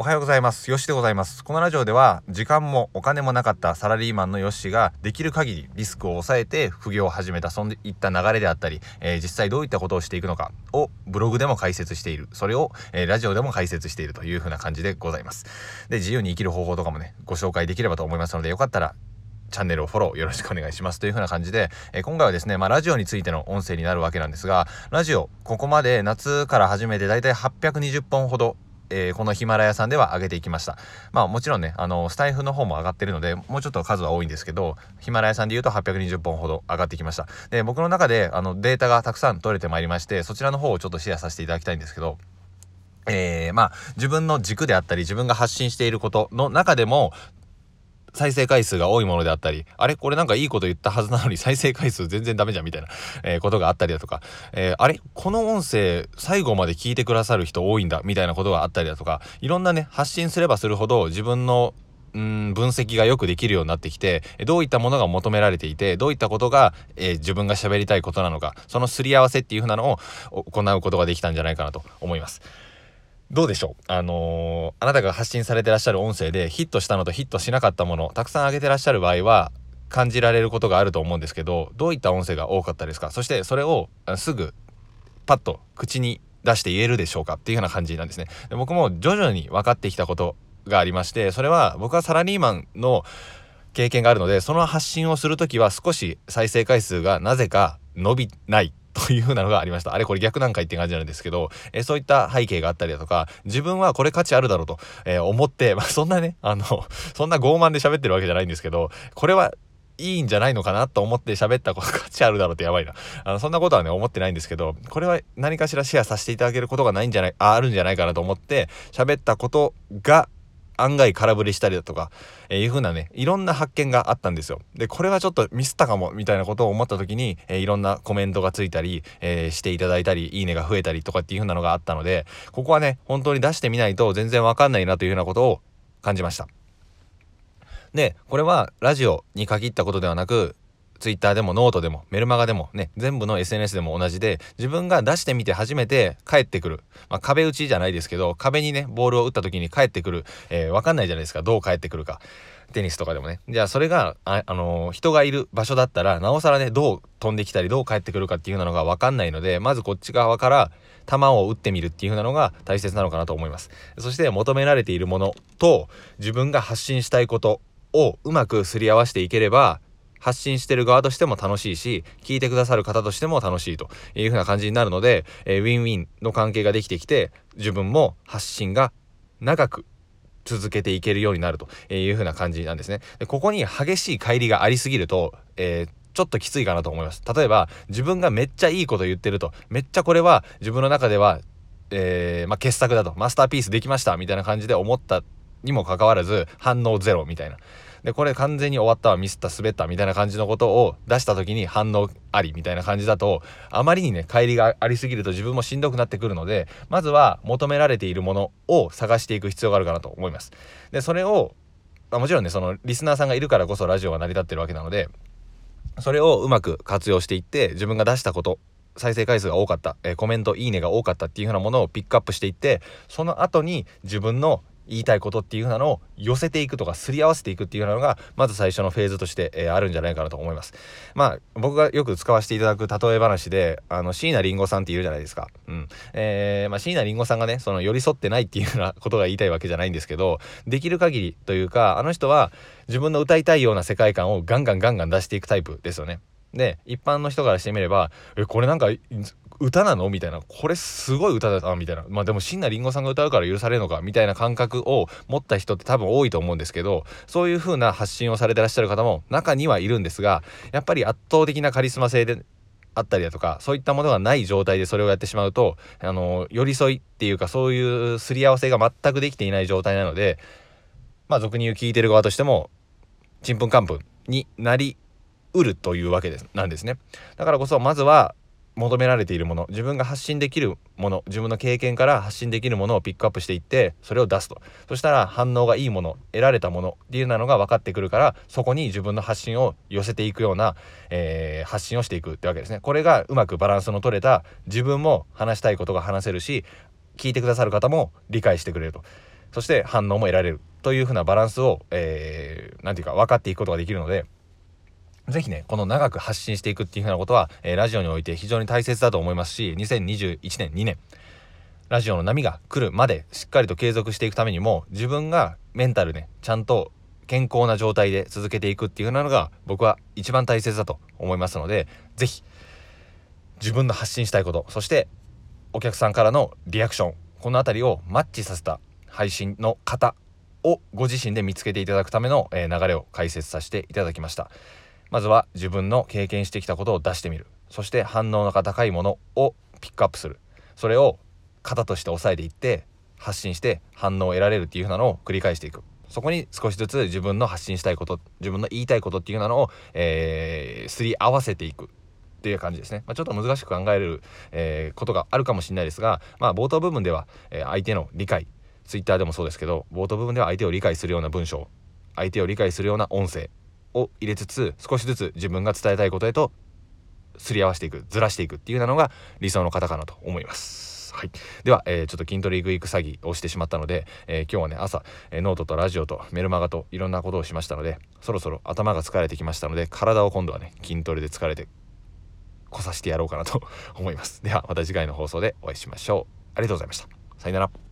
おはようございます。よしでございます。このラジオでは、時間もお金もなかったサラリーマンのよしが、できる限りリスクを抑えて副業を始めた、そういった流れであったり、えー、実際どういったことをしていくのかをブログでも解説している。それを、えー、ラジオでも解説しているという風な感じでございます。で、自由に生きる方法とかもね、ご紹介できればと思いますので、よかったら、チャンネルをフォローよろしくお願いしますという風な感じで、えー、今回はですね、まあラジオについての音声になるわけなんですが、ラジオ、ここまで夏から始めてだいたい820本ほどえー、このヒマラヤさんでは上げていきました。まあもちろんね、あの、スタイフの方も上がってるので、もうちょっと数は多いんですけど、ヒマラヤさんで言うと820本ほど上がってきました。で、僕の中で、あの、データがたくさん取れてまいりまして、そちらの方をちょっとシェアさせていただきたいんですけど、えー、まあ、自分の軸であったり、自分が発信していることの中でも、再生回数が多いものであったり、あれこれなんかいいこと言ったはずなのに再生回数全然ダメじゃんみたいな、えー、ことがあったりだとか、えー、あれこの音声最後まで聞いてくださる人多いんだみたいなことがあったりだとか、いろんなね、発信すればするほど自分のうん分析がよくできるようになってきてどういったものが求められていてどういったことが、えー、自分が喋りたいことなのかそのすり合わせっていう風なのを行うことができたんじゃないかなと思います。どうでしょう？あのー、あなたが発信されてらっしゃる音声でヒットしたのとヒットしなかったものたくさん上げてらっしゃる場合は感じられることがあると思うんですけどどういった音声が多かったですか？そしてそれをすぐパッと口に出して言えるでしょうか？っていうような感じなんですね。で僕も徐々に分かってきたことがありましてそれは僕はサラリーマンの経験があるのでその発信をする時は少し再生回数がなぜか伸びない。いう風なのがありました。あれこれ逆なんかいって感じなんですけど、えー、そういった背景があったりだとか、自分はこれ価値あるだろうと、えー、思って、まあ、そんなね、あの、そんな傲慢で喋ってるわけじゃないんですけど、これはいいんじゃないのかなと思って喋ったこと価値あるだろうってやばいな。あの、そんなことはね、思ってないんですけど、これは何かしらシェアさせていただけることがないんじゃない、あ、あるんじゃないかなと思って、喋ったことが、案外空振りしたりだとか、えー、いう風なね、いろんな発見があったんですよ。で、これはちょっとミスったかも、みたいなことを思った時に、えー、いろんなコメントがついたり、えー、していただいたり、いいねが増えたりとかっていう風なのがあったので、ここはね、本当に出してみないと全然わかんないなというようなことを感じました。で、これはラジオに限ったことではなく、ツイッターでもノートでもメルマガでもね、全部の SNS でも同じで、自分が出してみて初めて帰ってくる。まあ、壁打ちじゃないですけど、壁にね、ボールを打った時に帰ってくる。えー、わかんないじゃないですか。どう帰ってくるか。テニスとかでもね。じゃあそれが、あ、あのー、人がいる場所だったら、なおさらね、どう飛んできたり、どう帰ってくるかっていうのがわかんないので、まずこっち側から球を打ってみるっていう風なのが大切なのかなと思います。そして求められているものと、自分が発信したいことをうまくすり合わせていければ、発信してる側としても楽しいし、聞いてくださる方としても楽しいという風な感じになるので、えー、ウィンウィンの関係ができてきて、自分も発信が長く続けていけるようになるという風な感じなんですね。でここに激しい乖離がありすぎると、えーちょっときついかなと思います。例えば、自分がめっちゃいいこと言ってると、めっちゃこれは自分の中では、えー、まあ、傑作だと、マスターピースできましたみたいな感じで思ったにもかかわらず、反応ゼロみたいな。でこれ完全に終わったわミスった滑ったみたいな感じのことを出した時に反応ありみたいな感じだとあまりにね乖離がありすぎると自分もしんどくなってくるのでまずは求められているものを探していく必要があるかなと思います。でそれをあもちろんねそのリスナーさんがいるからこそラジオが成り立ってるわけなのでそれをうまく活用していって自分が出したこと再生回数が多かった、えー、コメントいいねが多かったっていう風なものをピックアップしていってその後に自分の言いたいことっていう風なのを寄せていくとかすり合わせていくっていうようなのがまず最初のフェーズとして、えー、あるんじゃないかなと思います。まあ僕がよく使わせていただく例え話であの椎名林檎さんっているじゃないですか。うん。えー、まあ椎名林檎さんがねその寄り添ってないっていうようなことが言いたいわけじゃないんですけどできる限りというかあの人は自分の歌いたいような世界観をガンガンガンガン出していくタイプですよね。で一般の人からしてみればえこれなんか歌なの？みたいな。これすごい歌だなみたいな。まあでも椎名林檎さんが歌うから許されるのかみたいな感覚を持った人って多分多いと思うんですけどそういう風な発信をされてらっしゃる方も中にはいるんですがやっぱり圧倒的なカリスマ性であったりだとかそういったものがない状態でそれをやってしまうとあの寄り添いっていうかそういうすり合わせが全くできていない状態なのでまあ俗に言う聞いてる側としてもちんぷんかんぷんになりうるというわけですなんですね。だからこそまずは求められているもの自分が発信できるもの自分の経験から発信できるものをピックアップしていってそれを出すと。そしたら反応がいいもの得られたものっていうなのが分かってくるからそこに自分の発信を寄せていくような、えー、発信をしていくってわけですね。これがうまくバランスの取れた自分も話したいことが話せるし聞いてくださる方も理解してくれると。そして反応も得られる。というふうなバランスを、えー、ていうか分かっていくことができるのでぜひね、この長く発信していくっていうふうなことは、えー、ラジオにおいて非常に大切だと思いますし、2021年、2年、ラジオの波が来るまでしっかりと継続していくためにも、自分がメンタルね、ちゃんと健康な状態で続けていくっていうふうなのが僕は一番大切だと思いますので、ぜひ自分の発信したいこと、そしてお客さんからのリアクション、この辺りをマッチさせた配信の方をご自身で見つけていただくための、え流れを解説させていただきました。まずは自分の経験してきたことを出してみる。そして反応の高いものをピックアップする。それを型として押さえていって発信して反応を得られるっていう風なのを繰り返していく。そこに少しずつ自分の発信したいこと自分の言いたいことっていうなのを、えー、すり合わせていくっていう感じですね、まあ、ちょっと難しく考える、えー、ことがあるかもしれないですが、まあ、冒頭部分では、えー、相手の理解。Twitter でもそうですけど冒頭部分では相手を理解するような文章相手を理解するような音声を入れつつ少しずつ自分が伝えたいことへとすり合わせていくずらしていくっていうのが理想の方かなと思います。はい、では、えー、ちょっと筋トレ行く行く詐欺をしてしまったので、えー、今日はね朝、えー、ノートとラジオとメルマガといろんなことをしましたのでそろそろ頭が疲れてきましたので体を今度はね筋トレで疲れてこさしてやろうかなと思います。ではまた次回の放送でお会いしましょう。ありがとうございました。さよなら。